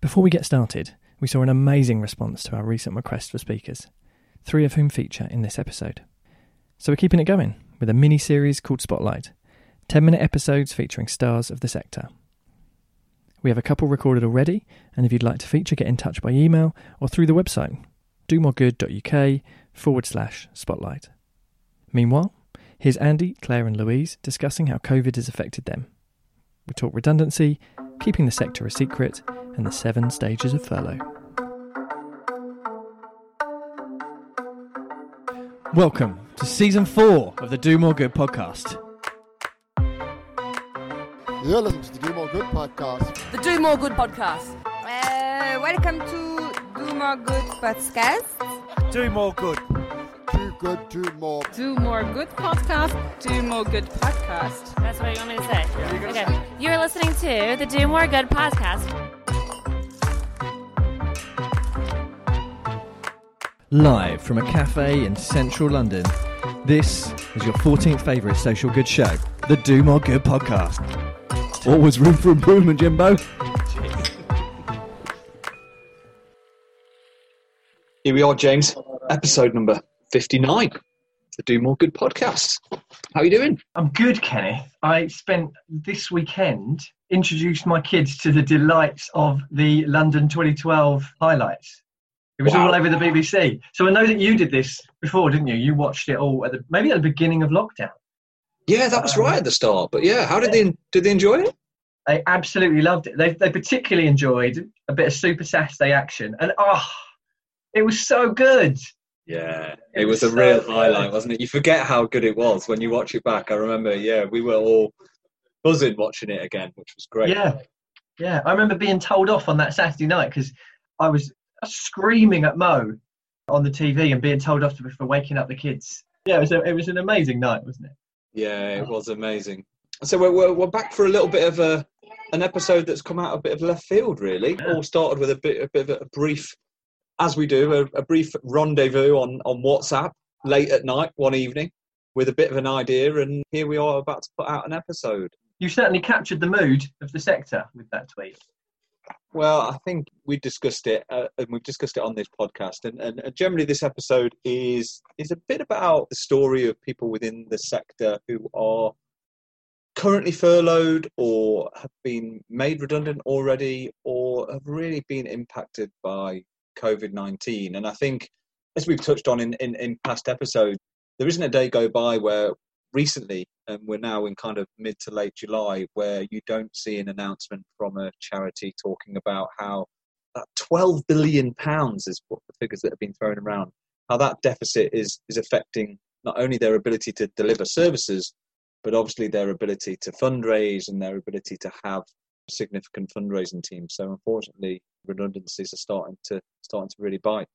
Before we get started, we saw an amazing response to our recent request for speakers, three of whom feature in this episode. So we're keeping it going with a mini series called Spotlight 10 minute episodes featuring stars of the sector. We have a couple recorded already, and if you'd like to feature, get in touch by email or through the website domoregood.uk forward slash spotlight. Meanwhile, here's Andy, Claire, and Louise discussing how COVID has affected them. We talk redundancy, keeping the sector a secret, and the seven stages of furlough. Welcome to season four of the Do More Good podcast. You're listening to the Do More Good podcast. The Do More Good podcast. Uh, welcome to Do More Good podcast. Do more good. Too good, too more. Do More Good podcast. Do More Good podcast. That's what you want me to say. okay. You're listening to the Do More Good podcast. Live from a cafe in central London, this is your 14th favourite social good show, the Do More Good podcast. Always room for improvement, Jimbo. Here we are, James. Episode number 59, the Do More Good podcast. How are you doing? I'm good, Kenny. I spent this weekend introduced my kids to the delights of the London 2012 highlights. It was Wow. all over the BBC. So I know that you did this before, didn't you? You watched it all at the maybe at the beginning of lockdown. Yeah, that was um, right at the start. But yeah, how did they did they enjoy it? They absolutely loved it. They they particularly enjoyed a bit of Super Saturday action, and oh, it was so good. Yeah, It it was a was real so highlight, good. wasn't it? You forget how good it was when you watch it back. I remember, yeah, we were all buzzing watching it again, which was great. Yeah, yeah. I remember being told off on that Saturday night because I was screaming at Mo on the TV and being told off for waking up the kids. Yeah, it was a, it was an amazing night, wasn't it? Yeah, it was amazing. So we're, we're, we're back for a little bit of a an episode that's come out a bit of left field, really. Yeah. All started with a bit, a bit of a brief, as we do, a, a brief rendezvous on, on WhatsApp late at night one evening with a bit of an idea, and here we are about to put out an episode. You certainly captured the mood of the sector with that tweet. Well, I think we discussed it, uh, and we've discussed it on this podcast. And, and generally, this episode is is a bit about the story of people within the sector who are currently furloughed, or have been made redundant already, or have really been impacted by COVID nineteen. And I think, as we've touched on in, in, in past episodes, there isn't a day go by where recently, and we're now in kind of mid to late July, where you don't see an announcement from a charity talking about how that 12 billion pounds is what the figures that have been thrown around, how that deficit is is affecting not only their ability to deliver services, but obviously their ability to fundraise and their ability to have significant fundraising teams. So unfortunately, redundancies are starting to starting to really bite.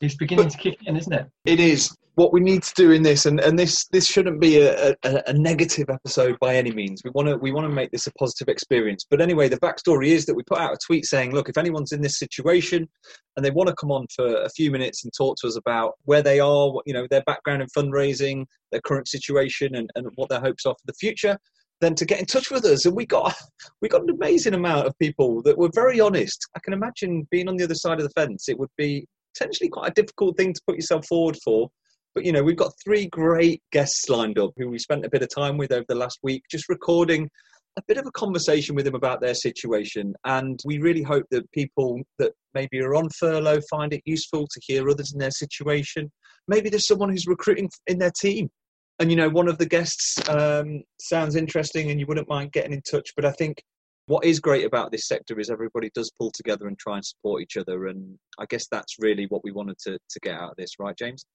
It's beginning to kick in, isn't it? It is what we need to do in this, and, and this this shouldn't be a, a, a negative episode by any means. We want to we want to make this a positive experience. But anyway, the backstory is that we put out a tweet saying, look, if anyone's in this situation and they want to come on for a few minutes and talk to us about where they are, what, you know, their background in fundraising, their current situation, and, and what their hopes are for the future, then to get in touch with us. And we got we got an amazing amount of people that were very honest. I can imagine being on the other side of the fence, it would be potentially quite a difficult thing to put yourself forward for. But you know, we've got three great guests lined up who we spent a bit of time with over the last week, just recording a bit of a conversation with them about their situation. And we really hope that people that maybe are on furlough find it useful to hear others in their situation. Maybe there's someone who's recruiting in their team. And you know, one of the guests um, sounds interesting and you wouldn't mind getting in touch. But I think what is great about this sector is everybody does pull together and try and support each other. And I guess that's really what we wanted to, to get out of this, right, James?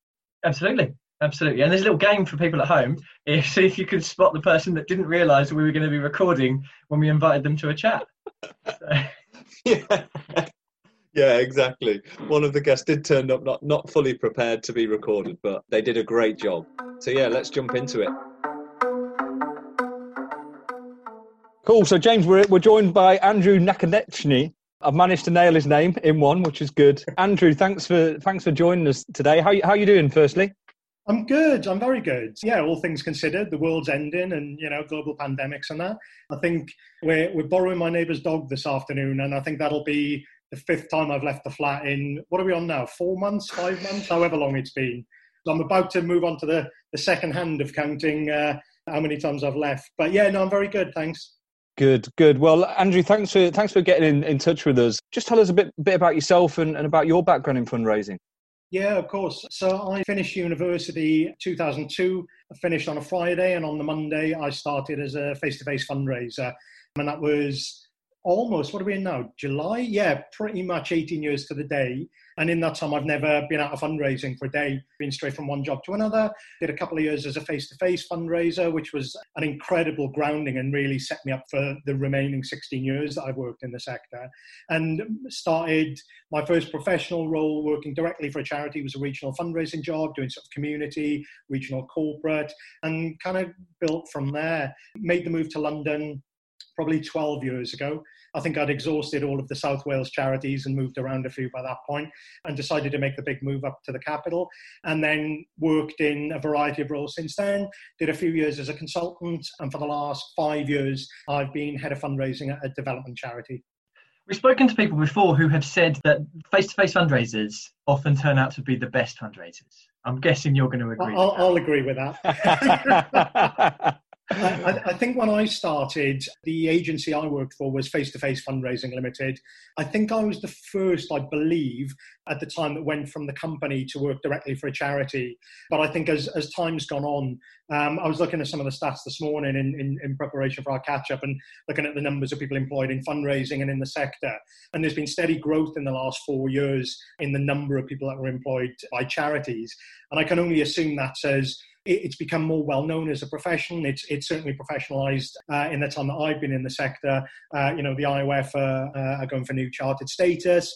Absolutely. Absolutely. And there's a little game for people at home. If, see if you could spot the person that didn't realise we were going to be recording when we invited them to a chat. So, yeah. Yeah, exactly. One of the guests did turn up not, not fully prepared to be recorded, but they did a great job. So, yeah, let's jump into it. Cool. So, James, we're, we're joined by Andrew Nakonechny. I've managed to nail his name in one, which is good. Andrew, thanks for thanks for joining us today. How how you doing? Firstly, I'm good. I'm very good. Yeah, all things considered, the world's ending, and you know, global pandemics and that. I think we're we're borrowing my neighbour's dog this afternoon, and I think that'll be the fifth time I've left the flat in, what are we on now? Four months, five months, however long it's been. I'm about to move on to the, the second hand of counting uh, how many times I've left. But yeah, no, I'm very good. Thanks. Good, good. Well, Andrew, thanks for thanks for getting in, in touch with us. Just tell us a bit bit about yourself and, and about your background in fundraising. Yeah, of course. So I finished university 2002. I finished on a Friday, and on the Monday I started as a face-to-face fundraiser, and that was almost what are we in now? July? Yeah pretty much 18 years to the day. And in that time i've never been out of fundraising for a day. Been straight from one job to another. Did a couple of years as a face-to-face fundraiser which was an incredible grounding and really set me up for the remaining 16 years that i've worked in the sector. And started my first professional role working directly for a charity. Was a regional fundraising job doing sort of community regional corporate and kind of built from there. Made the move to london probably 12 years ago. I think I'd exhausted all of the South Wales charities and moved around a few by that point and decided to make the big move up to the capital and then worked in a variety of roles since then. Did a few years as a consultant and for the last five years I've been head of fundraising at a development charity. We've spoken to people before who have said that face to face fundraisers often turn out to be the best fundraisers. I'm guessing you're going to agree. I'll, I'll agree with that. I, I, think when I started, the agency I worked for was Face to Face Fundraising Limited. I think I was the first, I believe, at the time that went from the company to work directly for a charity. But I think as, as time's gone on, um, I was looking at some of the stats this morning in, in, in preparation for our catch up and looking at the numbers of people employed in fundraising and in the sector. And there's been steady growth in the last four years in the number of people that were employed by charities. And I can only assume that says, it's become more well known as a profession. It's it's certainly professionalised uh, in the time that I've been in the sector. Uh, you know, the IOF are, uh, are going for new chartered status.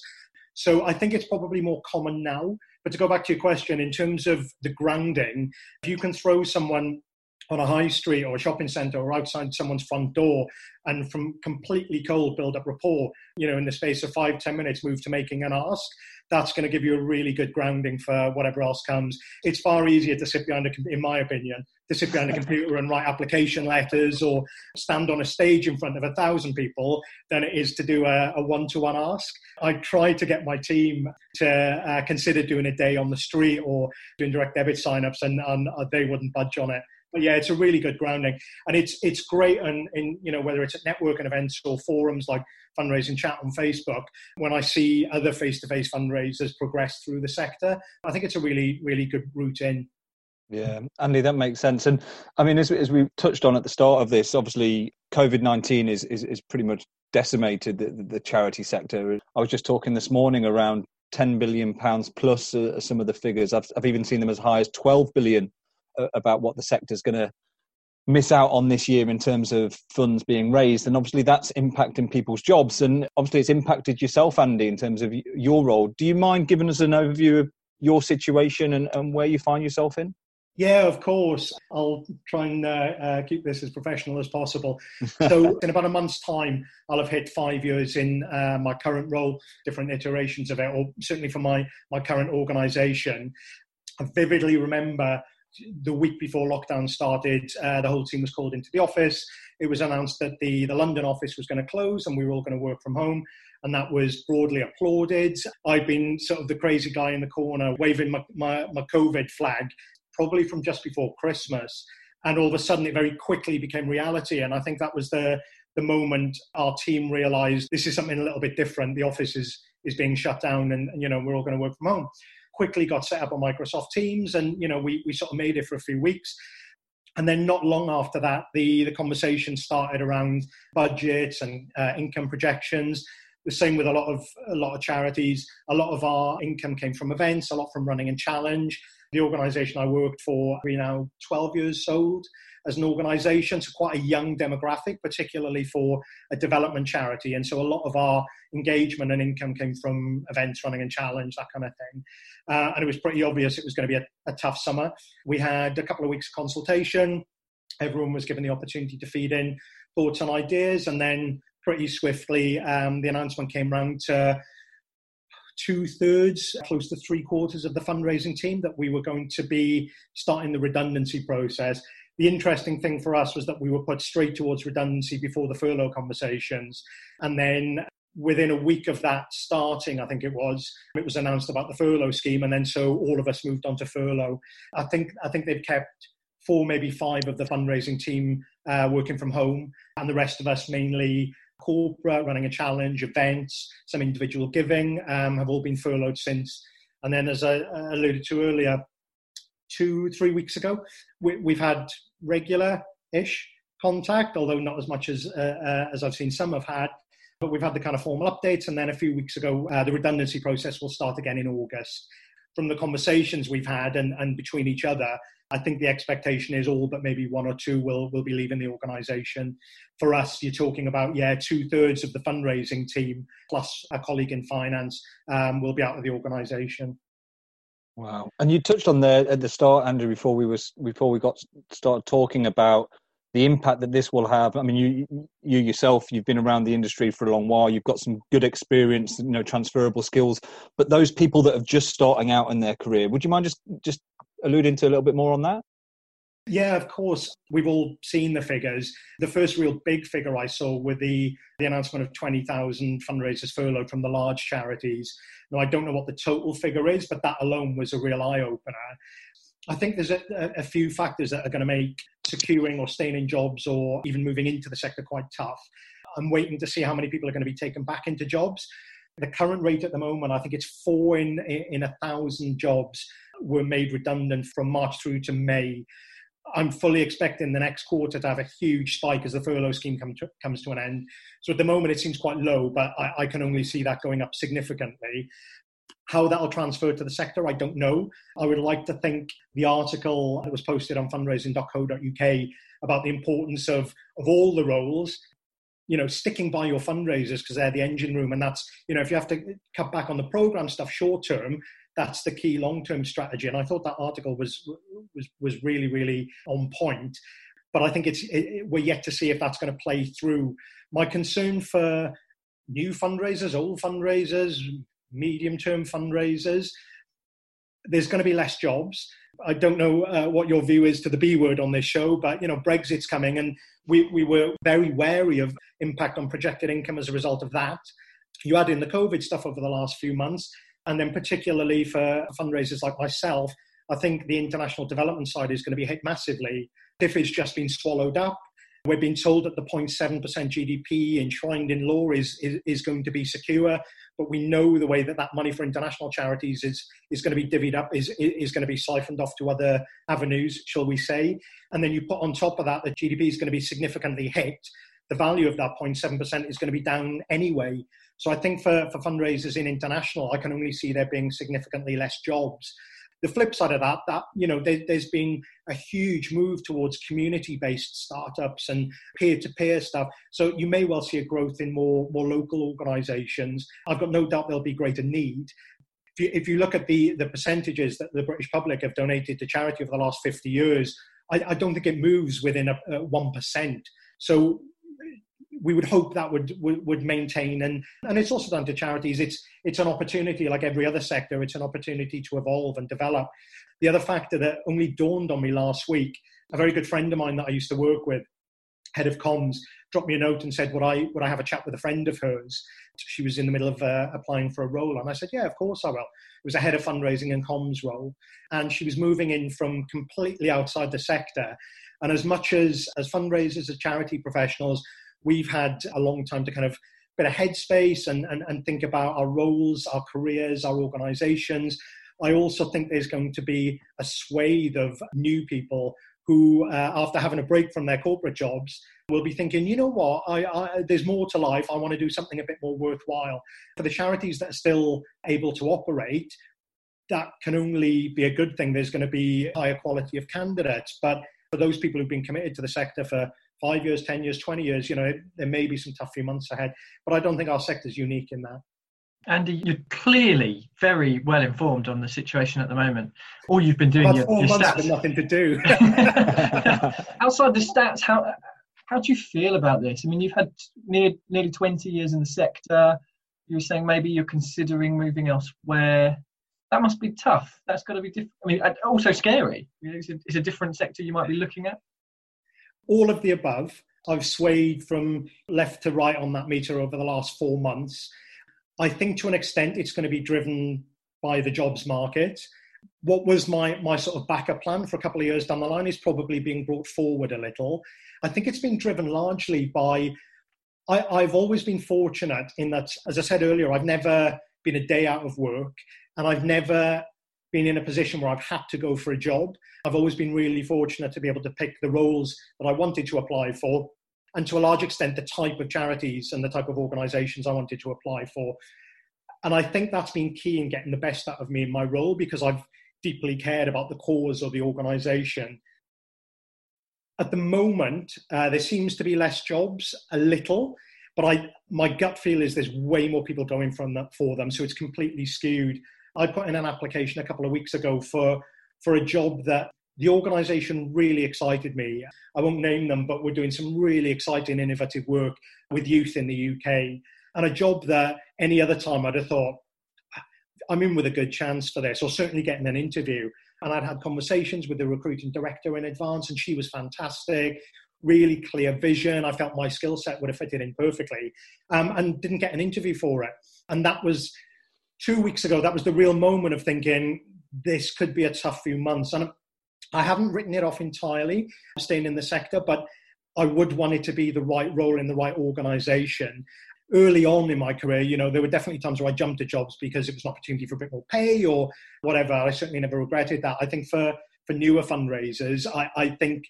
So I think it's probably more common now. But to go back to your question, in terms of the grounding, if you can throw someone on a high street or a shopping centre or outside someone's front door and from completely cold build up rapport, you know, in the space of five, ten minutes move to making an ask, that's going to give you a really good grounding for whatever else comes. It's far easier to sit behind a, computer, in my opinion, to sit behind a computer and write application letters or stand on a stage in front of a thousand people than it is to do a, one-to-one ask. I tried to get my team to uh, consider doing a day on the street or doing direct debit sign-ups and, and uh, they wouldn't budge on it but yeah, it's a really good grounding, and it's it's great. And in you know whether it's at networking events or forums like fundraising chat on Facebook, when I see other face-to-face fundraisers progress through the sector, I think it's a really really good route in. Yeah, Andy, that makes sense. And I mean, as, as we touched on at the start of this, obviously COVID nineteen is, is is pretty much decimated the, the charity sector. I was just talking this morning around 10 billion pounds plus uh, some of the figures. I've, I've even seen them as high as 12 billion about what the sector's going to miss out on this year in terms of funds being raised and obviously that's impacting people's jobs and obviously it's impacted yourself andy in terms of your role do you mind giving us an overview of your situation and, and where you find yourself in yeah, of course. I'll try and uh, uh, keep this as professional as possible. So, in about a month's time, I'll have hit five years in uh, my current role, different iterations of it, or certainly for my, my current organisation. I vividly remember the week before lockdown started, uh, the whole team was called into the office. It was announced that the, the London office was going to close and we were all going to work from home. And that was broadly applauded. I've been sort of the crazy guy in the corner waving my, my, my COVID flag probably from just before Christmas. And all of a sudden, it very quickly became reality. And I think that was the, the moment our team realized this is something a little bit different. The office is, is being shut down and, and you know, we're all going to work from home quickly got set up on Microsoft Teams, and you know we we sort of made it for a few weeks. And then not long after that, the, the conversation started around budgets and uh, income projections. The same with a lot of a lot of charities. A lot of our income came from events, a lot from running and challenge. The organisation I worked for, we're now 12 years old as an organisation, so quite a young demographic, particularly for a development charity. And so a lot of our engagement and income came from events, running and challenge, that kind of thing. Uh, and it was pretty obvious it was going to be a, a tough summer. We had a couple of weeks consultation. Everyone was given the opportunity to feed in thoughts and ideas, and then pretty swiftly um, the announcement came round to two thirds, close to three quarters of the fundraising team that we were going to be starting the redundancy process. The interesting thing for us was that we were put straight towards redundancy before the furlough conversations. And then within a week of that starting, I think it was, it was announced about the furlough scheme, and then so all of us moved on to furlough. I think I think they've kept four, maybe five of the fundraising team uh, working from home, and the rest of us mainly corporate, running a challenge, events, some individual giving, um, have all been furloughed since. And then, as I alluded to earlier, two, three weeks ago, we, have had regular-ish contact, although not as much as uh, uh, as I've seen some have had. But we've had the kind of formal updates, and then a few weeks ago, uh, the redundancy process will start again in August. From the conversations we've had and, and between each other, I think the expectation is all but maybe one or two will, will be leaving the organisation. For us, you're talking about, yeah, two thirds of the fundraising team plus a colleague in finance um, will be out of the organisation. Wow! And you touched on there at the start, Andrew, before we was before we got started talking about the impact that this will have. I mean, you you yourself, you've been around the industry for a long while. You've got some good experience, you know, transferable skills. But those people that have just starting out in their career, would you mind just just alluding to a little bit more on that? Yeah, of course. We've all seen the figures. The first real big figure I saw with the, the announcement of 20,000 fundraisers furloughed from the large charities. Now, I don't know what the total figure is, but that alone was a real eye opener. I think there's a, a, few factors that are going to make securing or staying in jobs or even moving into the sector quite tough. I'm waiting to see how many people are going to be taken back into jobs. The current rate at the moment, I think it's four in in a thousand jobs were made redundant from March through to May. I'm fully expecting the next quarter to have a huge spike as the furlough scheme come to, comes to an end. So at the moment, it seems quite low, but I, I can only see that going up significantly. How that'll transfer to the sector, I don't know. I would like to think the article that was posted on fundraising.co.uk about the importance of, of all the roles, you know, sticking by your fundraisers because they're the engine room. And that's, you know, if you have to cut back on the program stuff short term, that's the key long term strategy. And I thought that article was, was, was really, really on point. But I think it's, it, we're yet to see if that's going to play through. My concern for new fundraisers, old fundraisers, medium term fundraisers. There's going to be less jobs. I don't know uh, what your view is to the B word on this show, but you know Brexit's coming, and we, we were very wary of impact on projected income as a result of that. You add in the COVID stuff over the last few months, and then particularly for fundraisers like myself, I think the international development side is going to be hit massively if it's just been swallowed up. We're being told that the 0.7% GDP enshrined in law is, is, is going to be secure but we know the way that that money for international charities is is going to be divvied up is is going to be siphoned off to other avenues, shall we say? And then you put on top of that that GDP is going to be significantly hit. The value of that 0.7% is going to be down anyway. So I think for, for fundraisers in international, I can only see there being significantly less jobs the flip side of that, that you know, there, has been a huge move towards community-based startups and peer-to-peer stuff. So you may well see a growth in more more local organisations. I've got no doubt there'll be greater need. If you, if you look at the the percentages that the British public have donated to charity over the last 50 years, I, I don't think it moves within a one percent. So we would hope that would, would, would maintain. And and it's also down to charities. It's it's an opportunity like every other sector it's an opportunity to evolve and develop. The other factor that only dawned on me last week a very good friend of mine that i used to work with head of comms dropped me a note and said would i would i have a chat with a friend of hers? She was in the middle of uh, applying for a role. And i said yeah of course i will. It was a head of fundraising and comms role. And she was moving in from completely outside the sector. And as much as as fundraisers as charity professionals we've had a long time to kind of bit of headspace and, and, and think about our roles, our careers, our organizations. I also think there's going to be a swathe of new people who, uh, after having a break from their corporate jobs, will be thinking, you know what, I, I, there's more to life. I want to do something a bit more worthwhile. For the charities that are still able to operate, that can only be a good thing. There's going to be higher quality of candidates. But for those people who've been committed to the sector for five years, 10 years, 20 years, you know, there may be some tough few months ahead. But I don't think our sector is unique in that. Andy, you're clearly very well informed on the situation at the moment. All you've been doing, your, four your months stats. With nothing to do. Outside the stats, how how do you feel about this? I mean, you've had near, nearly 20 years in the sector. You were saying maybe you're considering moving elsewhere. That must be tough. That's got to be different. I mean, also scary. It's a, it's a different sector you might be looking at all of the above. I've swayed from left to right on that meter over the last four months. I think to an extent it's going to be driven by the jobs market. What was my, my sort of backup plan for a couple of years down the line is probably being brought forward a little. I think it's been driven largely by, I, I've always been fortunate in that, as I said earlier, I've never been a day out of work and I've never been in a position where I've had to go for a job. I've always been really fortunate to be able to pick the roles that I wanted to apply for, and to a large extent, the type of charities and the type of organisations I wanted to apply for. And I think that's been key in getting the best out of me in my role because I've deeply cared about the cause of the organisation. At the moment, uh, there seems to be less jobs, a little, but I, my gut feel is there's way more people going from that for them, so it's completely skewed I put in an application a couple of weeks ago for for a job that the organisation really excited me. I won't name them, but we're doing some really exciting, innovative work with youth in the UK, and a job that any other time I'd have thought I'm in with a good chance for this, or certainly getting an interview. And I'd had conversations with the recruiting director in advance, and she was fantastic really clear vision. I felt my skill set would have fitted in perfectly, um, and didn't get an interview for it. And that was two weeks ago, that was the real moment of thinking this could be a tough few months. And I haven't written it off entirely, staying in the sector, but I would want it to be the right role in the right organization. Early on in my career, you know, there were definitely times where I jumped at jobs because it was an opportunity for a bit more pay or whatever. I certainly never regretted that. I think for, for newer fundraisers, I, I think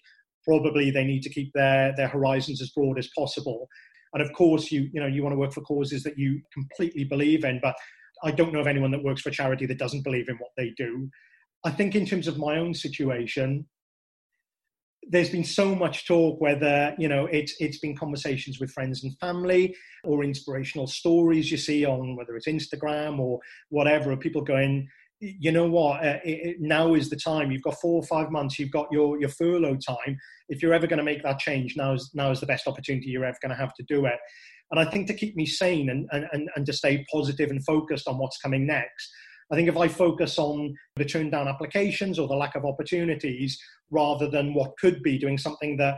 probably they need to keep their, their horizons as broad as possible. And of course, you you know you want to work for causes that you completely believe in, but I don't know of anyone that works for charity that doesn't believe in what they do. I think, in terms of my own situation, there's been so much talk whether you know it's it's been conversations with friends and family or inspirational stories you see on whether it's Instagram or whatever of people going you know what? Uh, it, it, now is the time. You've got four or five months. You've got your your furlough time. If you're ever going to make that change now is now is the best opportunity you're ever going to have to do it and I think to keep me sane and, and, and to stay positive and focused on what's coming next, I think if I focus on the turned down applications or the lack of opportunities rather than what could be doing something that,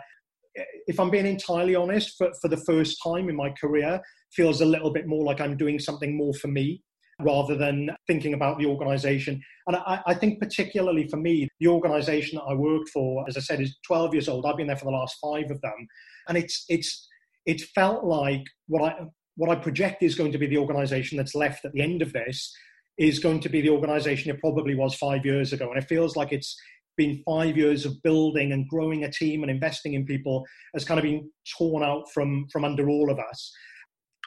if I'm being entirely honest, for, for the first time in my career, feels a little bit more like I'm doing something more for me rather than thinking about the organization. And I, I, think, particularly for me, the organization that I worked for, as I said, is 12 years old. I've been there for the last five of them. And it's, it's it felt like what I what I project is going to be the organisation that's left at the end of this is going to be the organisation it probably was five years ago, and it feels like it's been five years of building and growing a team and investing in people has kind of been torn out from from under all of us.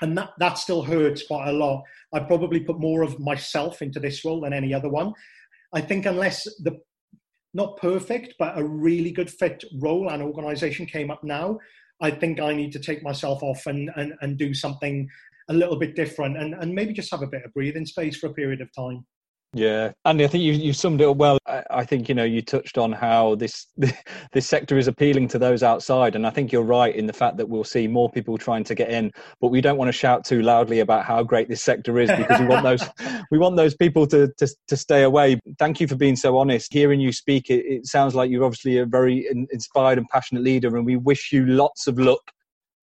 And that that still hurts quite a lot. I probably put more of myself into this role than any other one. I think unless the not perfect but a really good fit role and organization came up now I think I need to take myself off and, and, and do something a little bit different and, and maybe just have a bit of breathing space for a period of time. Yeah, Andy, I think you you summed it up well. I, I, think you know you touched on how this this sector is appealing to those outside, and I think you're right in the fact that we'll see more people trying to get in, but we don't want to shout too loudly about how great this sector is because we want those we want those people to, to to stay away. Thank you for being so honest. Hearing you speak, it, it sounds like you're obviously a very inspired and passionate leader, and we wish you lots of luck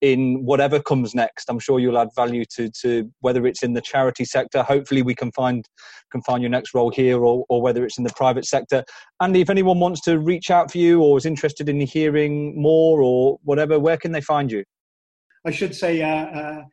in whatever comes next. I'm sure you'll add value to to whether it's in the charity sector. Hopefully, we can find can find your next role here, or or whether it's in the private sector. Andy, if anyone wants to reach out for you or is interested in hearing more or whatever, where can they find you? I should say. Uh, uh,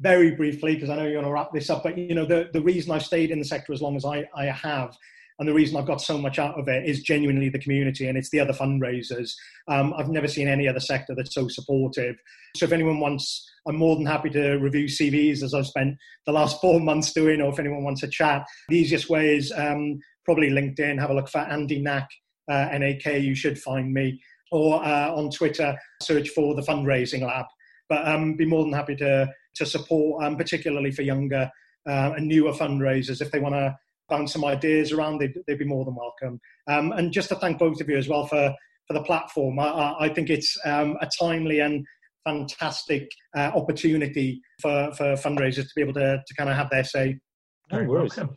very briefly, because I know you're going to wrap this up, but you know the, the reason I stayed in the sector as long as I, I have and the reason I've got so much out of it is genuinely the community and it's the other fundraisers. Um, I've never seen any other sector that's so supportive. So if anyone wants, I'm more than happy to review CVs as I've spent the last four months doing, or if anyone wants a chat. The easiest way is um, probably LinkedIn. Have a look for Andy Knack, uh, NAK. You should find me. Or uh, on Twitter, search for the Fundraising Lab. But um, be more than happy to to support, um, particularly for younger uh, and newer fundraisers, if they want to bounce some ideas around, they'd, they'd be more than welcome. Um, and just to thank both of you as well for, for the platform. I, I think it's um, a timely and fantastic uh, opportunity for, for fundraisers to be able to, to kind of have their say. Very welcome.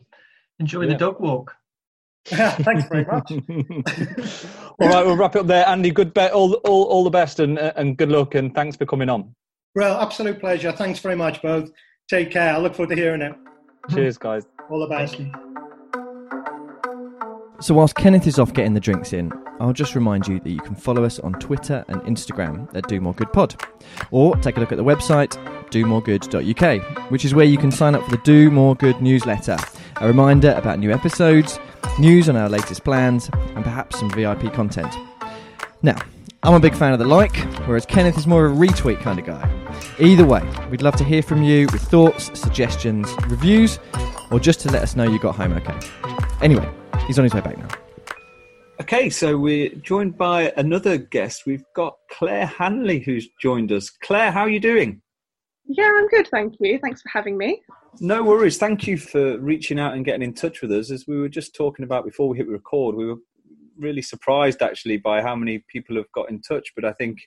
Enjoy yeah. the dog walk. Thanks very much. all right, we'll wrap it up there. Andy, good bet. All, all, all the best and, and good luck. And thanks for coming on. Well, absolute pleasure. Thanks very much, both. Take care. I look forward to hearing it. Cheers, guys. All the best. So, whilst Kenneth is off getting the drinks in, I'll just remind you that you can follow us on Twitter and Instagram at Do More Good Pod, or take a look at the website domoregood.uk, which is where you can sign up for the Do More Good newsletter. A reminder about new episodes, news on our latest plans, and perhaps some VIP content. Now, I'm a big fan of the like, whereas Kenneth is more of a retweet kind of guy. Either way, we'd love to hear from you with thoughts, suggestions, reviews, or just to let us know you got home okay. Anyway, he's on his way back now. Okay, so we're joined by another guest. We've got Claire Hanley who's joined us. Claire, how are you doing? Yeah, I'm good, thank you. Thanks for having me. No worries. Thank you for reaching out and getting in touch with us. As we were just talking about before we hit record, we were really surprised actually by how many people have got in touch. But I think,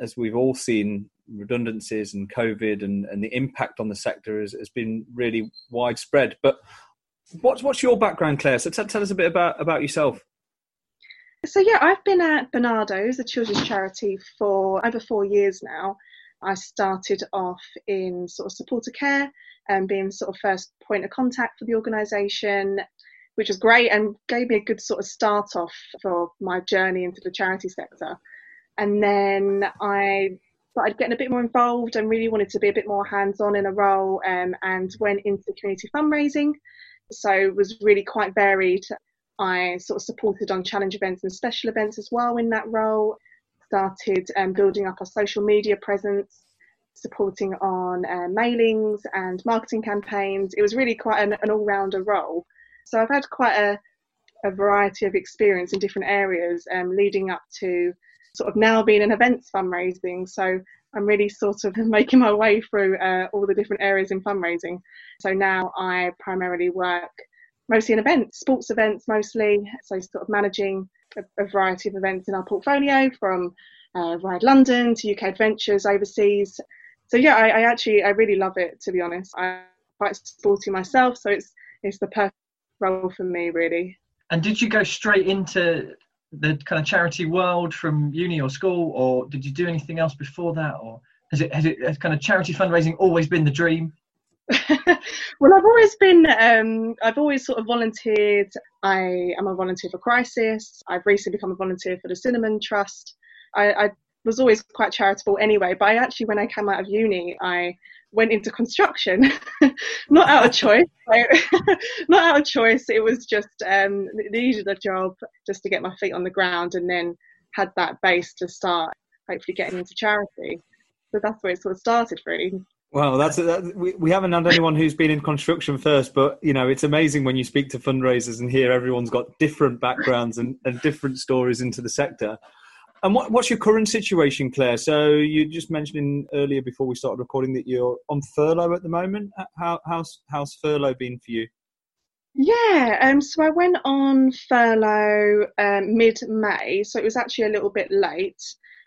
as we've all seen, redundancies and COVID and, and the impact on the sector has, has been really widespread. But what's what's your background, Claire? So t- tell us a bit about about yourself. So yeah, I've been at Barnardo's, a children's charity, for over four years now. I started off in sort of supporter care and being sort of first point of contact for the organisation, which was great and gave me a good sort of start off for my journey into the charity sector. And then I started getting a bit more involved and really wanted to be a bit more hands on in a role um, and went into community fundraising. So it was really quite varied. I sort of supported on challenge events and special events as well in that role. Started um, building up our social media presence, supporting on uh, mailings and marketing campaigns. It was really quite an, an all rounder role. So I've had quite a, a variety of experience in different areas, um, leading up to sort of now being an events fundraising. So I'm really sort of making my way through uh, all the different areas in fundraising. So now I primarily work mostly in events, sports events mostly. So sort of managing a, a variety of events in our portfolio from uh, Ride London to UK Adventures overseas. So yeah, I, I, actually I really love it to be honest. I'm quite sporty myself, so it's it's the perfect role for me really. And did you go straight into the kind of charity world from uni or school, or did you do anything else before that, or has it has it has kind of charity fundraising always been the dream? well, I've always been, um, I've always sort of volunteered. I am a volunteer for Crisis. I've recently become a volunteer for the Cinnamon Trust. I, I was always quite charitable anyway, but I actually, when I came out of uni, I went into construction, not out of choice. not out of choice. It was just um, needed a job just to get my feet on the ground, and then had that base to start hopefully getting into charity. So that's where it sort of started, really. Well, that's that, we, we haven't had anyone who's been in construction first, but you know it's amazing when you speak to fundraisers and hear everyone's got different backgrounds and, and different stories into the sector. And what, what's your current situation, Claire? So you just mentioned earlier before we started recording that you're on furlough at the moment. How, how's how's furlough been for you? Yeah, um, so I went on furlough um, mid May, so it was actually a little bit late.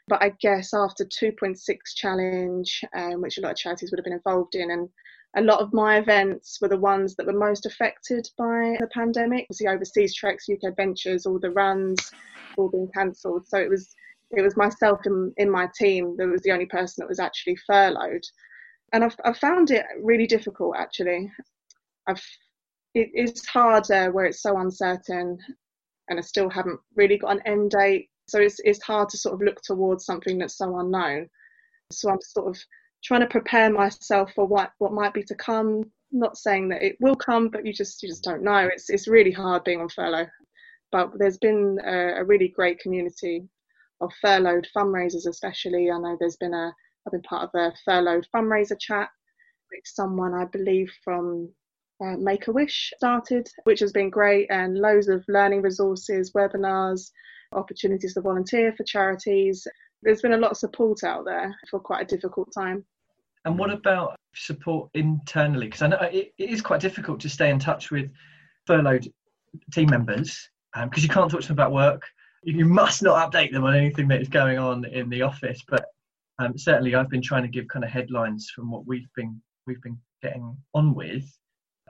But I guess after 2.6 challenge, um, which a lot of charities would have been involved in, and a lot of my events were the ones that were most affected by the pandemic. The overseas treks, UK adventures, all the runs, all being cancelled. So it was it was myself in, in my team that was the only person that was actually furloughed, and I've, I've found it really difficult. Actually, I've it is harder where it's so uncertain, and I still haven't really got an end date so it's, it's hard to sort of look towards something that's so unknown. So I'm sort of trying to prepare myself for what, what might be to come. Not saying that it will come, but you just you just don't know. It's it's really hard being on furlough. But there's been a, a really great community of furloughed fundraisers, especially. I know there's been a I've been part of a furloughed fundraiser chat, which someone I believe from uh, Make a Wish started, which has been great, and loads of learning resources, webinars, opportunities to volunteer for charities. There's been a lot of support out there for quite a difficult time. And what about support internally? Because I know it, it is quite difficult to stay in touch with furloughed team members because um, you can't talk to them about work. You must not update them on anything that is going on in the office. But um, certainly, I've been trying to give kind of headlines from what we've been we've been getting on with.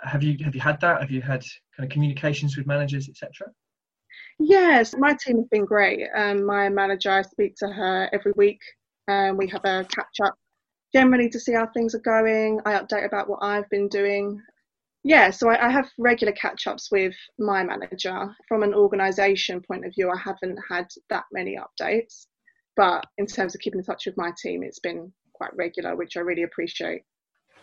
Have you have you had that? Have you had kind of communications with managers, etc.? Yes, my team has been great. Um, my manager, I speak to her every week. Um, we have a catch up generally to see how things are going. I update about what I've been doing. Yeah, so I, I have regular catch ups with my manager. From an organisation point of view, I haven't had that many updates. But in terms of keeping in touch with my team, it's been quite regular, which I really appreciate.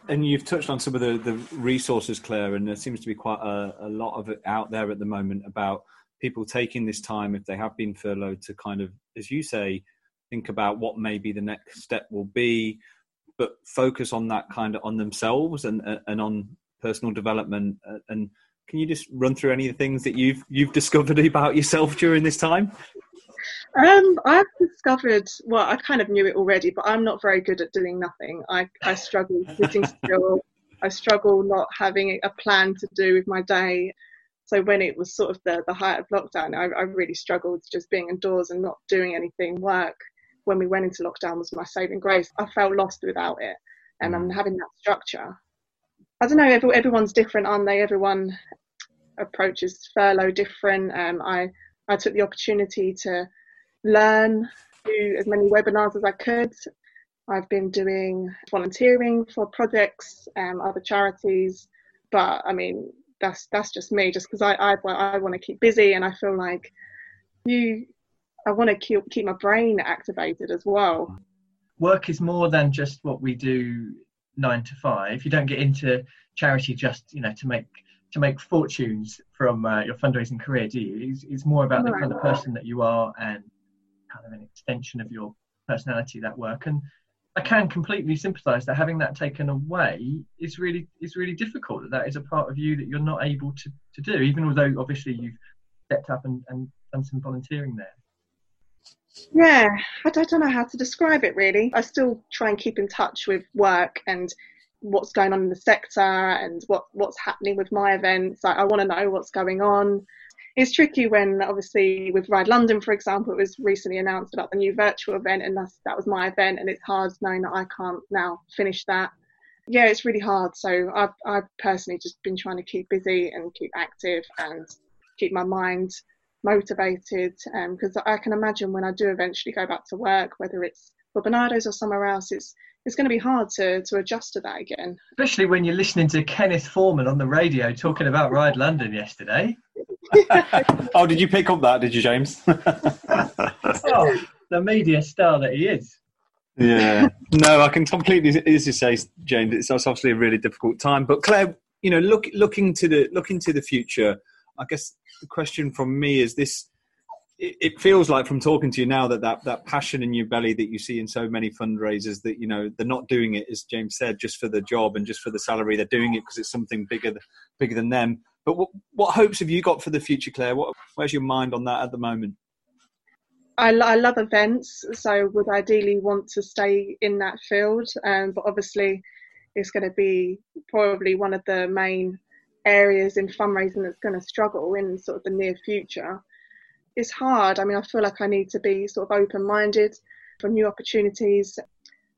And you've touched on some of the, the resources, Claire, and there seems to be quite a, a lot of it out there at the moment about people taking this time, if they have been furloughed, to kind of, as you say, think about what maybe the next step will be, but focus on that kind of on themselves and and on personal development. And can you just run through any of the things that you've you've discovered about yourself during this time? Um, I've discovered, well, I kind of knew it already, but I'm not very good at doing nothing. I, I struggle sitting still. I struggle not having a plan to do with my day. So when it was sort of the, the height of lockdown, I, I really struggled just being indoors and not doing anything. Work when we went into lockdown was my saving grace. I felt lost without it, and I'm having that structure. I don't know. Every, everyone's different, aren't they? Everyone approaches furlough different. Um, I I took the opportunity to learn, do as many webinars as I could. I've been doing volunteering for projects, um, other charities, but I mean that's that's just me, just because I I, I want to keep busy and I feel like you I want to keep keep my brain activated as well. Work is more than just what we do nine to five. You don't get into charity just you know to make to make fortunes from uh, your fundraising career, do you? It's, it's more about the kind of person that you are and kind of an extension of your personality that work and I can completely sympathise that having that taken away is really is really difficult. That that is a part of you that you're not able to, to do, even although obviously you've stepped up and, and done some volunteering there. Yeah, I don't know how to describe it really. I still try and keep in touch with work and what's going on in the sector and what, what's happening with my events. I, I want to know what's going on it's tricky when obviously with Ride London, for example, it was recently announced about the new virtual event, and that's, that was my event, and it's hard knowing that I can't now finish that. Yeah, it's really hard. So I've I've personally just been trying to keep busy and keep active and keep my mind motivated because um, I can imagine when I do eventually go back to work, whether it's for Barnardo's or somewhere else, it's it's going to be hard to, to adjust to that again. Especially when you're listening to Kenneth Foreman on the radio talking about Ride London yesterday. oh, did you pick up that? Did you, James? oh, the media star that he is. Yeah, no, I can completely, as you say, James. It's obviously a really difficult time. But Claire, you know, look looking to the looking to the future. I guess the question from me is this: it, it feels like from talking to you now that, that that passion in your belly that you see in so many fundraisers that you know they're not doing it, as James said, just for the job and just for the salary. They're doing it because it's something bigger bigger than them. But what, what hopes have you got for the future, Claire? What, where's your mind on that at the moment? I, I love events, so would ideally want to stay in that field. Um, but obviously, it's going to be probably one of the main areas in fundraising that's going to struggle in sort of the near future. It's hard. I mean, I feel like I need to be sort of open minded for new opportunities.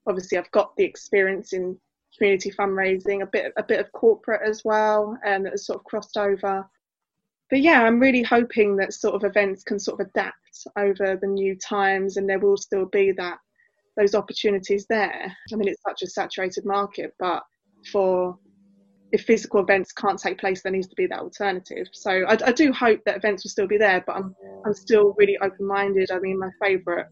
Obviously, I've got the experience in community fundraising, a bit a bit of corporate as well, and um, that has sort of crossed over. But yeah, I'm really hoping that sort of events can sort of adapt over the new times, and there will still be that those opportunities there. I mean, it's such a saturated market, but for if physical events can't take place, there needs to be that alternative. So I, I do hope that events will still be there, but I'm I'm still really open minded. I mean, my favourite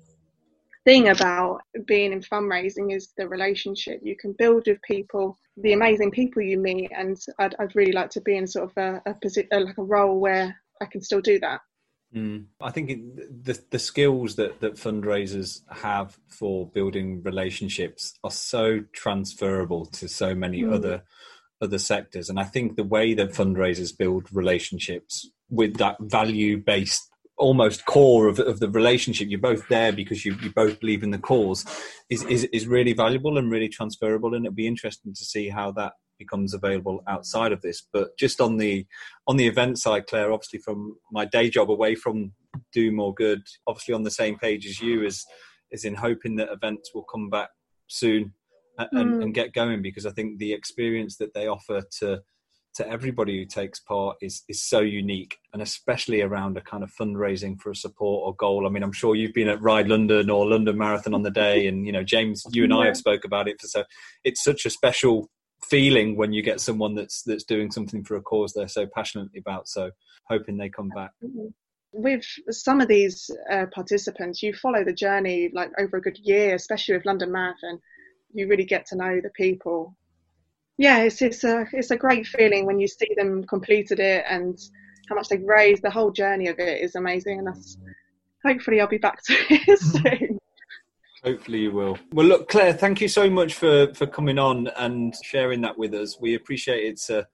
thing about being in fundraising is the relationship you can build with people, the amazing people you meet, and I'd, I'd really like to be in sort of a, a position, like a role where I can still do that. Mm. I think it, the the skills that that fundraisers have for building relationships are so transferable to so many mm. other other sectors, and I think the way that fundraisers build relationships with that value based almost core of, of the relationship you're both there because you, you both believe in the cause is, is is really valuable and really transferable. And it'll be interesting to see how that becomes available outside of this. But just on the on the event side claire obviously from my day job away from do more good obviously on the same page as you is is in hoping that events will come back soon and, mm. and, get going because i think the experience that they offer to to everybody who takes part is is so unique, and especially around a kind of fundraising for a support or goal. I mean, I'm sure you've been at Ride London or London Marathon on the day, and you know, James, you and I have spoke about it. for So it's such a special feeling when you get someone that's that's doing something for a cause they're so passionately about. So hoping they come back. With some of these uh, participants, you follow the journey like over a good year, especially with London Marathon. You really get to know the people yeah, it's it's a it's a great feeling when you see them completed it and how much they've raised. The whole journey of it is amazing, and that's hopefully I'll be back to it soon. Hopefully you will. Well, look, Claire, thank you so much for for coming on and sharing that with us. We appreciate it. It's a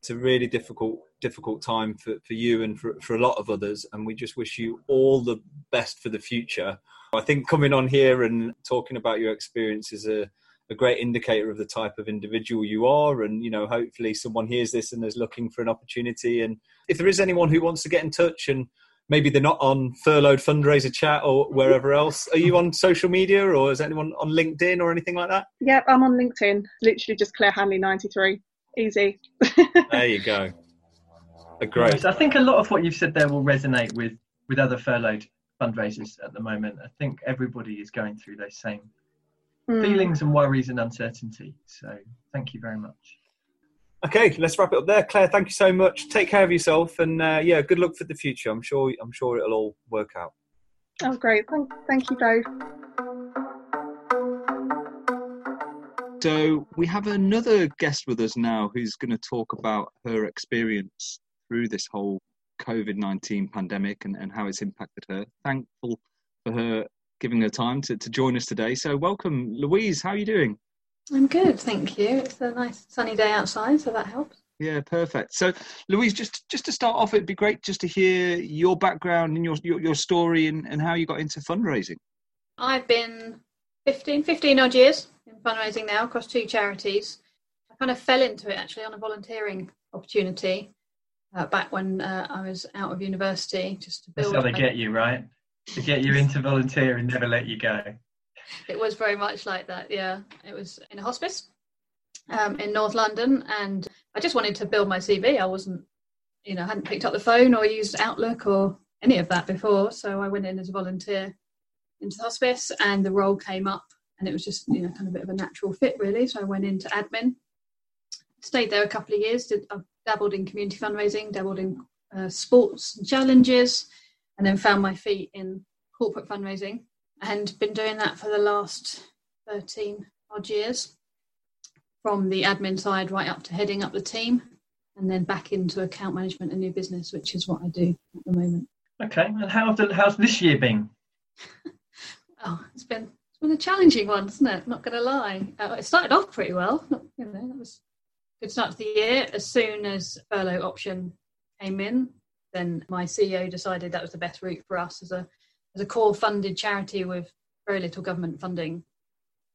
it's a really difficult difficult time for, for you and for, for a lot of others, and we just wish you all the best for the future. I think coming on here and talking about your experience is a a great indicator of the type of individual you are. And you know hopefully someone hears this and is looking for an opportunity. And if there is anyone who wants to get in touch and maybe they're not on furloughed fundraiser chat or wherever else are you on social media or is anyone on linkedin or anything like that? Yep i'm on linkedin. Literally just claire hanley 93 easy. There you go. Great i think a lot of what you've said there will resonate with with other furloughed fundraisers at the moment i think everybody is going through those same mm. feelings and worries and uncertainty. So thank you very much. Okay, let's wrap it up there. Claire, thank you so much. Take care of yourself, and uh, yeah, good luck for the future. I'm sure. I'm sure it'll all work out. Oh, great! Thank, thank you both. So we have another guest with us now who's going to talk about her experience through this whole COVID nineteen pandemic and, and how it's impacted her. Thankful for her giving her time to, to join us today. So, welcome, Louise. How are you doing? I'm good, thank you. It's a nice sunny day outside, so that helps. Yeah, perfect. So, Louise, just just to start off, it'd be great just to hear your background and your your, your story and, and how you got into fundraising. I've been 15, 15 odd years in fundraising now across two charities. I kind of fell into it actually on a volunteering opportunity uh, back when uh, I was out of university. Just to build. That's how they get you, right? to get you into volunteer and never let you go. It was very much like that. Yeah, it was in a hospice um, in North London, and I just wanted to build my CV. I wasn't, you know, hadn't picked up the phone or used Outlook or any of that before, so I went in as a volunteer into the hospice, and the role came up, and it was just, you know, kind of a bit of a natural fit, really. So I went into admin, stayed there a couple of years. Did I dabbled in community fundraising, dabbled in uh, sports challenges and then found my feet in corporate fundraising and been doing that for the last 13 odd years from the admin side right up to heading up the team and then back into account management and new business which is what i do at the moment. Okay and how the, how's this year been? Oh it's been it's been a challenging one isn't it? Not going to lie. Uh, it started off pretty well you know it was good start to the year as soon as furlough option came in then my CEO decided that was the best route for us as a as a core funded charity with very little government funding.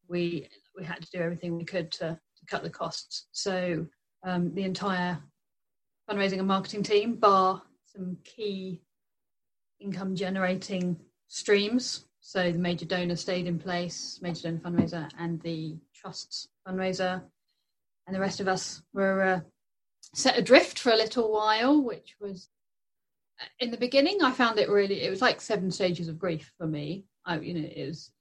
We we had to do everything we could to, to cut the costs. So um, the entire fundraising and marketing team, bar some key income generating streams. So the major donor stayed in place, major donor fundraiser, and the trust's fundraiser, and the rest of us were uh, set adrift for a little while, which was in the beginning, I found it really, it was like seven stages of grief for me. I, you know, it was,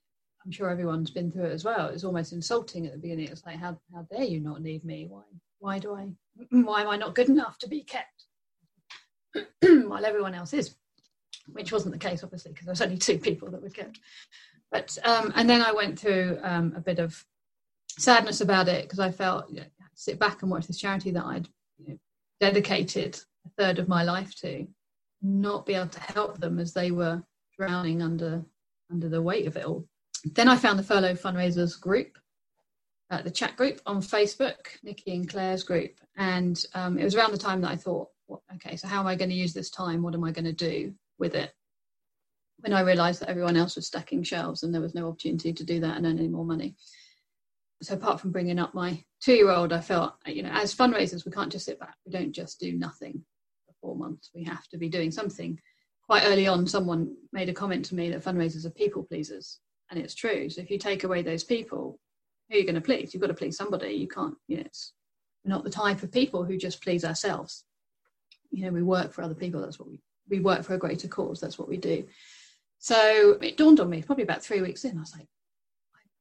I'm sure everyone's been through it as well. It was almost insulting at the beginning. It's like, how, how dare you not need me? Why, why do I, why am I not good enough to be kept? While everyone else is, which wasn't the case, obviously, because there was only two people that were kept. But, um, and then I went through um, a bit of sadness about it because I felt, you know, sit back and watch this charity that I'd you know, dedicated a third of my life to not be able to help them as they were drowning under under the weight of it all. Then I found the Furlough Fundraisers group, uh, the chat group on Facebook, Nikki and Claire's group, and um, it was around the time that I thought, well, okay, so how am I going to use this time? What am I going to do with it? When I realised that everyone else was stacking shelves and there was no opportunity to do that and earn any more money. So apart from bringing up my two-year-old, I felt, you know, as fundraisers, we can't just sit back. We don't just do nothing for four months. We have to be doing something. Quite early on, someone made a comment to me that fundraisers are people pleasers, and it's true. So if you take away those people, who are you going to please? You've got to please somebody. You can't, you know, we're not the type of people who just please ourselves. You know, we work for other people. That's what we we work for a greater cause. That's what we do. So it dawned on me probably about three weeks in. I was like,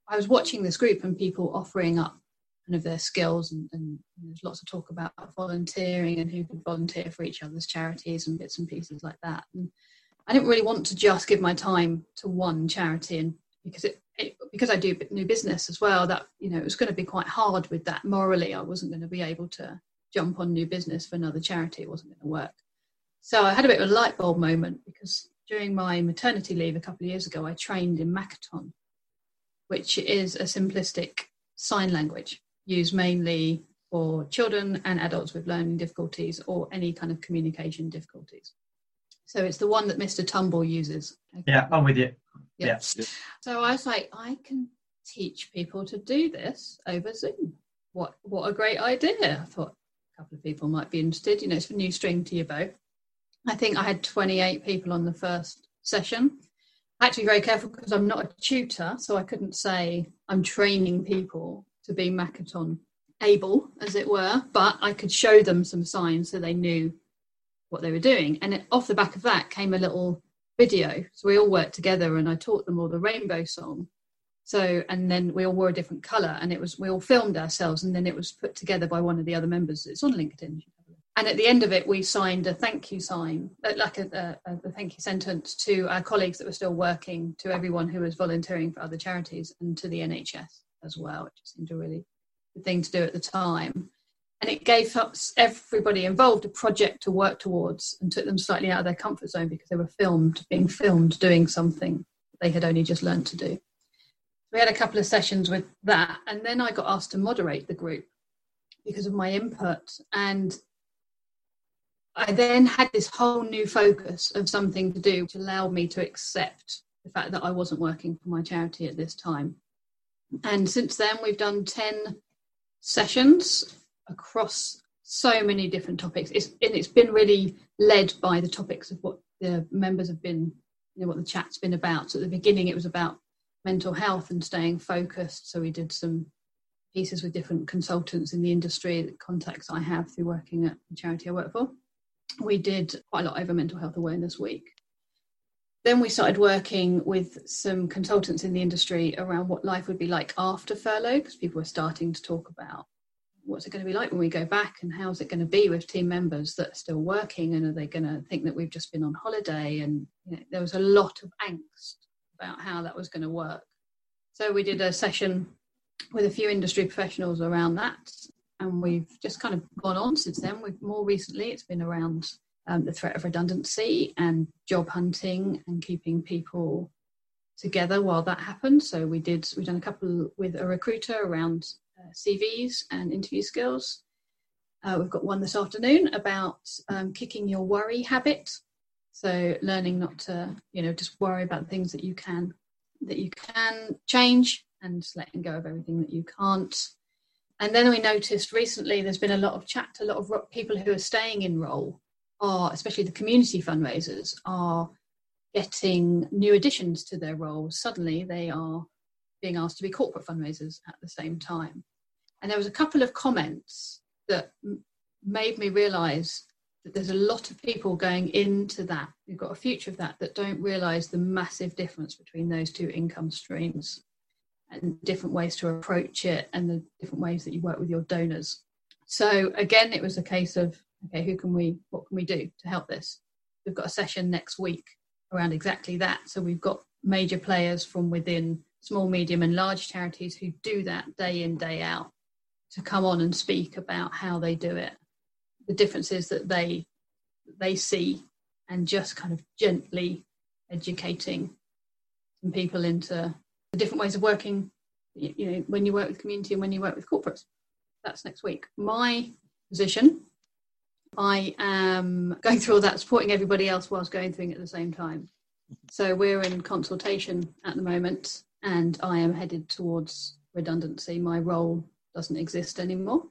I was watching this group and people offering up kind of their skills, and, and there's lots of talk about volunteering and who could volunteer for each other's charities and bits and pieces like that. And I didn't really want to just give my time to one charity, and because it, it because I do new business as well, that you know it was going to be quite hard with that morally. I wasn't going to be able to jump on new business for another charity. It wasn't going to work. So I had a bit of a light bulb moment because during my maternity leave a couple of years ago, I trained in Makaton, which is a simplistic sign language used mainly for children and adults with learning difficulties or any kind of communication difficulties. So it's the one that Mr. Tumble uses. Yeah, I'm with you. Yeah. yeah. So I was like, I can teach people to do this over Zoom. What what a great idea. I thought a couple of people might be interested. You know, it's a new string to your bow. I think I had 28 people on the first session. Be very careful because I'm not a tutor, so I couldn't say I'm training people to be Makaton able, as it were, but I could show them some signs so they knew what they were doing. And it, off the back of that came a little video. So we all worked together and I taught them all the rainbow song. So, and then we all wore a different color and it was, we all filmed ourselves and then it was put together by one of the other members. It's on LinkedIn. And at the end of it, we signed a thank you sign, uh, like a, a, a thank you sentence to our colleagues that were still working, to everyone who was volunteering for other charities, and to the NHS as well, which seemed a really good thing to do at the time. And it gave everybody involved a project to work towards and took them slightly out of their comfort zone because they were filmed, being filmed doing something they had only just learned to do. We had a couple of sessions with that, and then I got asked to moderate the group because of my input. And I then had this whole new focus of something to do, which allowed me to accept the fact that I wasn't working for my charity at this time. And since then, we've done 10 sessions across so many different topics. It's, and it's been really led by the topics of what the members have been, you know, what the chat's been about. So at the beginning, it was about mental health and staying focused. So we did some pieces with different consultants in the industry, the contacts I have through working at the charity I work for we did quite a lot over Mental Health Awareness Week. Then we started working with some consultants in the industry around what life would be like after furlough, because people were starting to talk about what's it going to be like when we go back and how's it going to be with team members that are still working and are they going to think that we've just been on holiday and you know, there was a lot of angst about how that was going to work so we did a session with a few industry professionals around that and we've just kind of gone on since then. We've more recently it's been around um, the threat of redundancy and job hunting and keeping people together while that happened. So we did we've done a couple with a recruiter around uh, CVs and interview skills. Uh, we've got one this afternoon about um, kicking your worry habit. So learning not to you know just worry about things that you can that you can change and letting go of everything that you can't and then we noticed recently there's been a lot of chat, a lot of people who are staying in role are, especially the community fundraisers, are getting new additions to their roles. Suddenly they are being asked to be corporate fundraisers at the same time. And there was a couple of comments that m- made me realize that there's a lot of people going into that. We've got a future of that that don't realize the massive difference between those two income streams and different ways to approach it and the different ways that you work with your donors. So again, it was a case of okay, who can we, what can we do to help this? We've got a session next week around exactly that. So we've got major players from within small, medium, and large charities who do that day in, day out to come on and speak about how they do it, the differences that they they see, and just kind of gently educating some people into the different ways of working, you know, when you work with community and when you work with corporates. That's next week. My position, I am going through all that, supporting everybody else whilst going through it at the same time. So we're in consultation at the moment, and I am headed towards redundancy. My role doesn't exist anymore.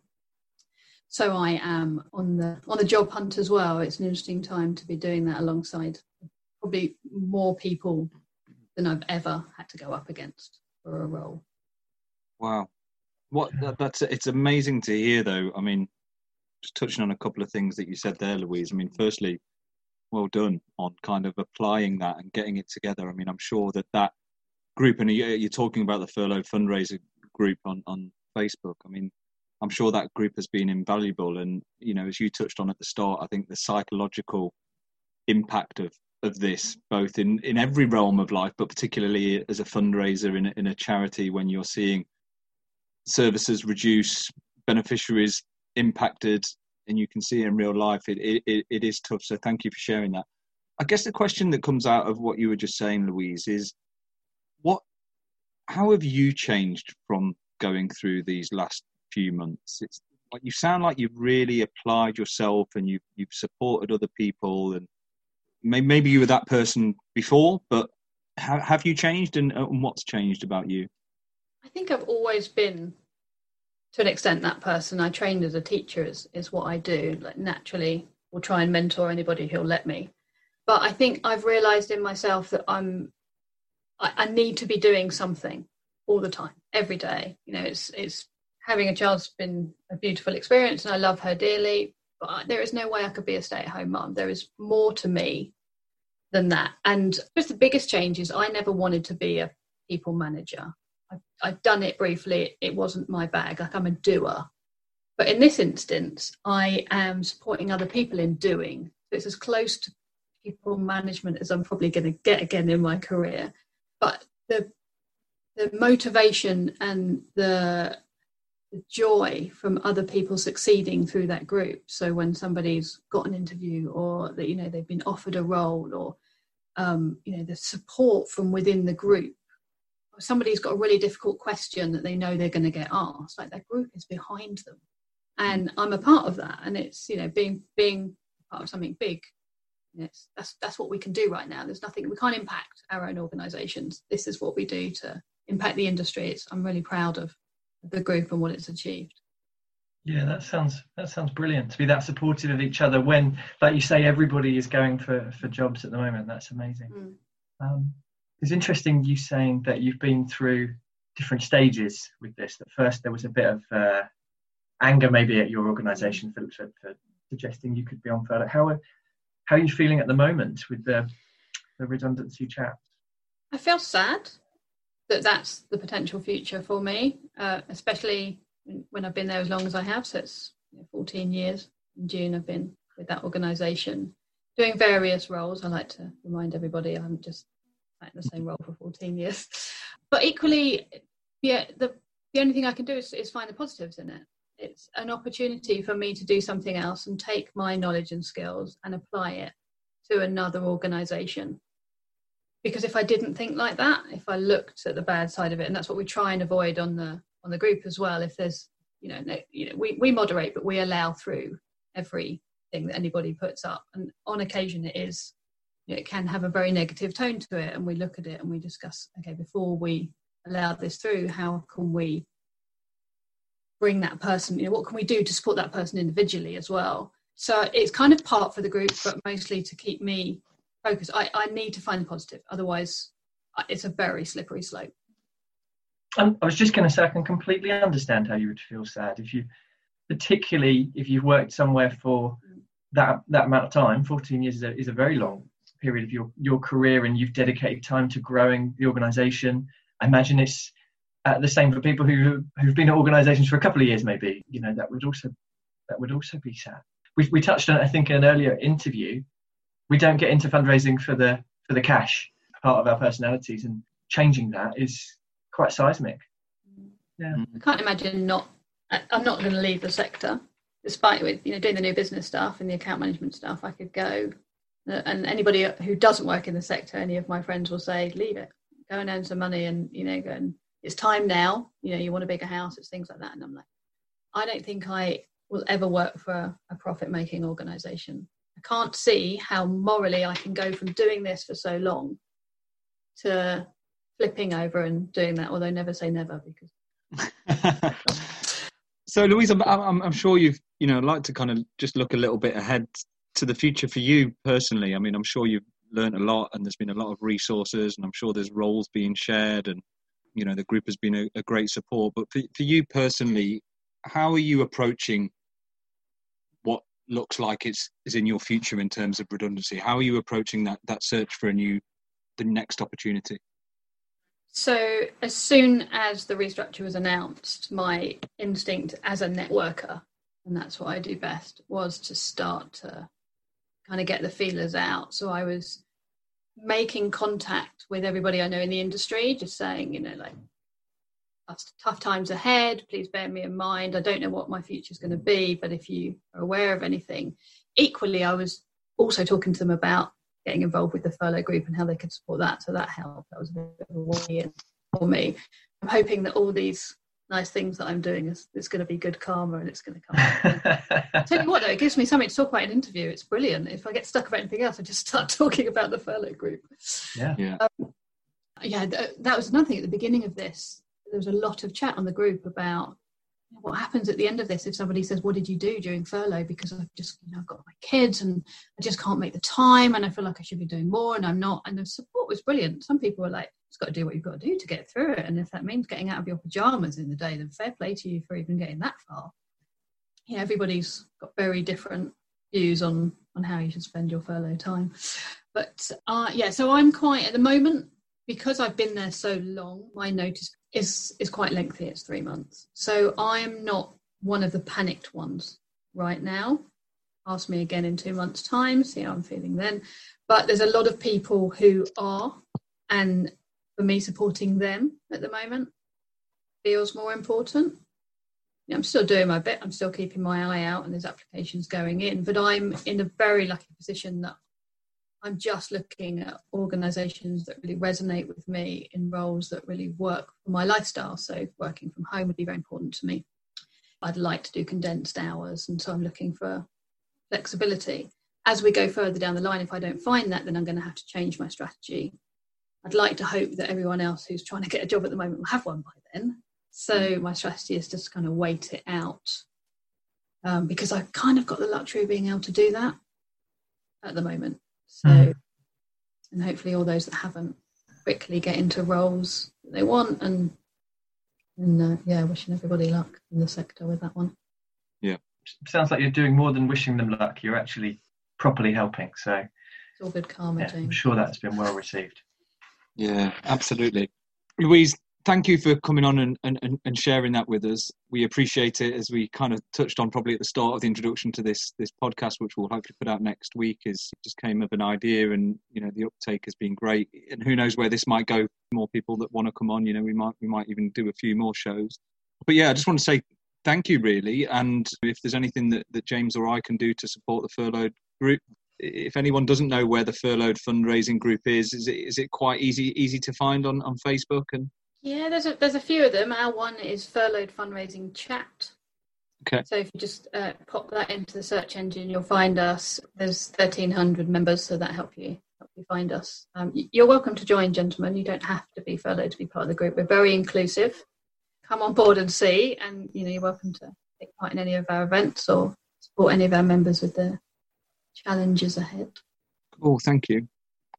So I am on the on the job hunt as well. It's an interesting time to be doing that alongside probably more people than I've ever had to go up against for a role. Wow. what that, that's it's amazing to hear though. I mean, just touching on a couple of things that you said there, Louise. I mean, firstly, well done on kind of applying that and getting it together. I mean, I'm sure that that group, and you're talking about the furlough fundraiser group on on Facebook. I mean, I'm sure that group has been invaluable. And you know, as you touched on at the start, I think the psychological impact of of this, both in in every realm of life, but particularly as a fundraiser in in a charity, when you're seeing services reduce, beneficiaries impacted, and you can see in real life, it, it, it is tough. So thank you for sharing that. I guess the question that comes out of what you were just saying, Louise, is what how have you changed from going through these last few months? It's like you sound like you've really applied yourself and you've you've supported other people and maybe, you were that person before, but have, have you changed and, and what's changed about you? I think I've always been to an extent that person. I trained as a teacher is, is what I do. Like naturally will try and mentor anybody who'll let me. But I think I've realized in myself that I'm I, I need to be doing something all the time, every day. You know, it's it's having a child's been a beautiful experience and I love her dearly, there is no way I could be a stay-at-home mum. There is more to me than that. And just the biggest change is I never wanted to be a people manager. I've, I've done it briefly. It wasn't my bag. Like I'm a doer. But in this instance, I am supporting other people in doing. So it's as close to people management as I'm probably going to get again in my career. But the the motivation and the joy from other people succeeding through that group. So when somebody's got an interview or that you know they've been offered a role or um, you know the support from within the group somebody's got a really difficult question that they know they're going to get asked like that group is behind them. And i'm a part of that and it's you know being being part of something big yes that's that's what we can do right now. There's nothing we can't impact our own organizations. This is what we do to impact the industry. It's i'm really proud of the group and what it's achieved yeah that sounds that sounds brilliant to be that supportive of each other when like you say everybody is going for for jobs at the moment that's amazing mm. um, it's interesting you saying that you've been through different stages with this. That first, there was a bit of uh, anger maybe at your organisation for, for, for, suggesting you could be on furlough. How are, how are you feeling at the moment with the, the redundancy chat? I feel sad that that's the potential future for me, uh, especially when I've been there as long as I have. So it's you know, 14 years. In June, I've been with that organisation doing various roles. I like to remind everybody I'm just in the same role for 14 years. But equally, yeah, the, the only thing I can do is, is find the positives in it. It's an opportunity for me to do something else and take my knowledge and skills and apply it to another organization. Because if I didn't think like that, if I looked at the bad side of it, and that's what we try and avoid on the on the group as well. If there's, you know, no, you know, we, we moderate, but we allow through everything that anybody puts up, and on occasion it is it can have a very negative tone to it and we look at it and we discuss okay before we allow this through how can we bring that person you know what can we do to support that person individually as well so it's kind of part for the group but mostly to keep me focused i, I need to find the positive. Otherwise it's a very slippery slope. Um, i was just going to say i can completely understand how you would feel sad if you particularly if you've worked somewhere for that that amount of time. 14 years is a, is a very long period of your, your career and you've dedicated time to growing the organization. I imagine it's uh, the same for people who who've been at organizations for a couple of years maybe. You know that would also that would also be sad. We, we touched on i think in an earlier interview we don't get into fundraising for the for the cash part of our personalities and changing that is quite seismic yeah i can't imagine not i'm not going to leave the sector despite with you know doing the new business stuff and the account management stuff i could go uh, and anybody who doesn't work in the sector, any of my friends will say, leave it, go and earn some money, and you know, go and it's time now. You know, you want a bigger house, it's things like that. And I'm like, I don't think I will ever work for a profit-making organisation. I can't see how morally I can go from doing this for so long to flipping over and doing that. Although never say never, because. so, Louise, I'm, I'm, I'm sure you've you know like to kind of just look a little bit ahead to the future for you personally? I mean, I'm sure you've learned a lot, and there's been a lot of resources, and I'm sure there's roles being shared. And you know the group has been a, a great support. But for, for you personally, how are you approaching looks like it's is in your future in terms of redundancy? How are you approaching that that search for a new the next opportunity? So, as soon as the restructure was announced, my instinct as a networker, and that's what I do best, was to start to kind of get the feelers out. So, I was making contact with everybody I know in the industry, just saying, you know, like, tough times ahead, please bear me in mind. I don't know what my future is going to be, but if you are aware of anything, equally, I was also talking to them about getting involved with the furlough group and how they could support that. So that helped. That was a bit of a way for me. I'm hoping that all these nice things that I'm doing is, is going to be good karma and it's going to come. Tell you what, though, it gives me something to talk about in an interview. It's brilliant. If I get stuck about anything else, I just start talking about the furlough group. Yeah. Yeah. Um, yeah, th- that was another thing at the beginning of this. There was a lot of chat on the group about what happens at the end of this if somebody says what did you do during furlough? because i've just you know i've got my kids and i just can't make the time and i feel like i should be doing more and i'm not. And the support was brilliant. Some people were like it's got to do what you've got to do to get through it. And if that means getting out of your pajamas in the day then fair play to you for even getting that far. Know everybody's got very different views on on how you should spend your furlough time. But uh yeah so i'm quite at the moment because I've been there so long, my notice is is quite lengthy. It's three months. So I'm not one of the panicked ones right now. Ask me again in two months' time, see how I'm feeling then. But there's a lot of people who are, and for me, supporting them at the moment feels more important. I'm still doing my bit. I'm still keeping my eye out, and there's applications going in. But I'm in a very lucky position that I'm just looking at organisations that really resonate with me in roles that really work for my lifestyle. So working from home would be very important to me. I'd like to do condensed hours, and so I'm looking for flexibility. As we go further down the line, if I don't find that, then I'm going to have to change my strategy. I'd like to hope that everyone else who's trying to get a job at the moment will have one by then. So my strategy is just kind of wait it out um, because I've kind of got the luxury of being able to do that at the moment. So, mm. and hopefully, all those that haven't quickly get into roles that they want, and and uh, yeah, wishing everybody luck in the sector with that one. Yeah, sounds like you're doing more than wishing them luck. You're actually properly helping. So it's all good karma. Yeah, I'm sure that's been well received. Yeah, absolutely. Louise, thank you for coming on and, and, and sharing that with us. We appreciate it as we kind of touched on probably at the start of the introduction to this this podcast, which we'll hopefully put out next week, is just came of an idea and you know the uptake has been great. And who knows where this might go. More people that want to come on, you know, we might we might even do a few more shows. But yeah, I just want to say thank you really. And if there's anything that, that James or I can do to support the furloughed group, if anyone doesn't know where the furloughed fundraising group is, is it is it quite easy easy to find on, on Facebook and yeah, there's a there's a few of them. Our one is furloughed fundraising chat. Okay. So if you just uh, pop that into the search engine, you'll find us. There's 1,300 members, so that help you help you find us. Um, you're welcome to join, gentlemen. You don't have to be furloughed to be part of the group. We're very inclusive. Come on board and see, and you know you're welcome to take part in any of our events or support any of our members with their challenges ahead. Cool, thank you.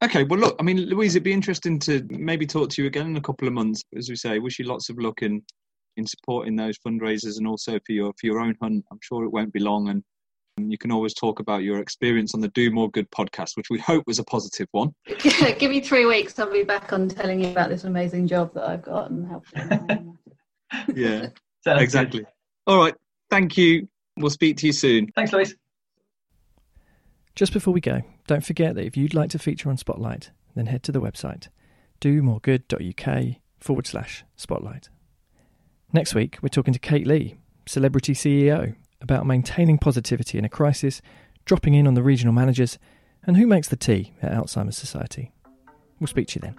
Okay, well, look, I mean, Louise, it'd be interesting to maybe talk to you again in a couple of months. As we say, wish you lots of luck in in supporting those fundraisers and also for your for your own hunt. I'm sure it won't be long, and you can always talk about your experience on the Do More Good podcast, which we hope was a positive one. Give me three weeks, I'll be back on telling you about this amazing job that I've got and helping. yeah, exactly. Good. All right, thank you. We'll speak to you soon. Thanks, Louise. Just before we go, don't forget that if you'd like to feature on Spotlight, then head to the website domoregood.uk forward slash spotlight. Next week, we're talking to Kate Lee, celebrity CEO, about maintaining positivity in a crisis, dropping in on the regional managers, and who makes the tea at Alzheimer's Society. We'll speak to you then.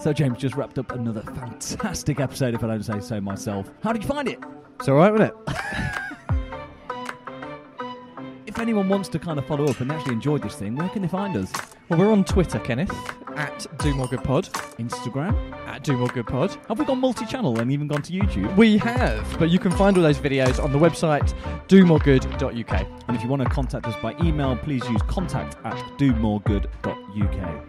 So, James just wrapped up another fantastic episode, if I don't say so myself. How did you find it? It's all right, wasn't it? if anyone wants to kind of follow up and actually enjoy this thing, where can they find us? Well, we're on Twitter, Kenneth, at Do More Good Pod. Instagram? At Do More Good Pod. Have we gone multi channel and even gone to YouTube? We have, but you can find all those videos on the website domoregood.uk. And if you want to contact us by email, please use contact at domoregood.uk.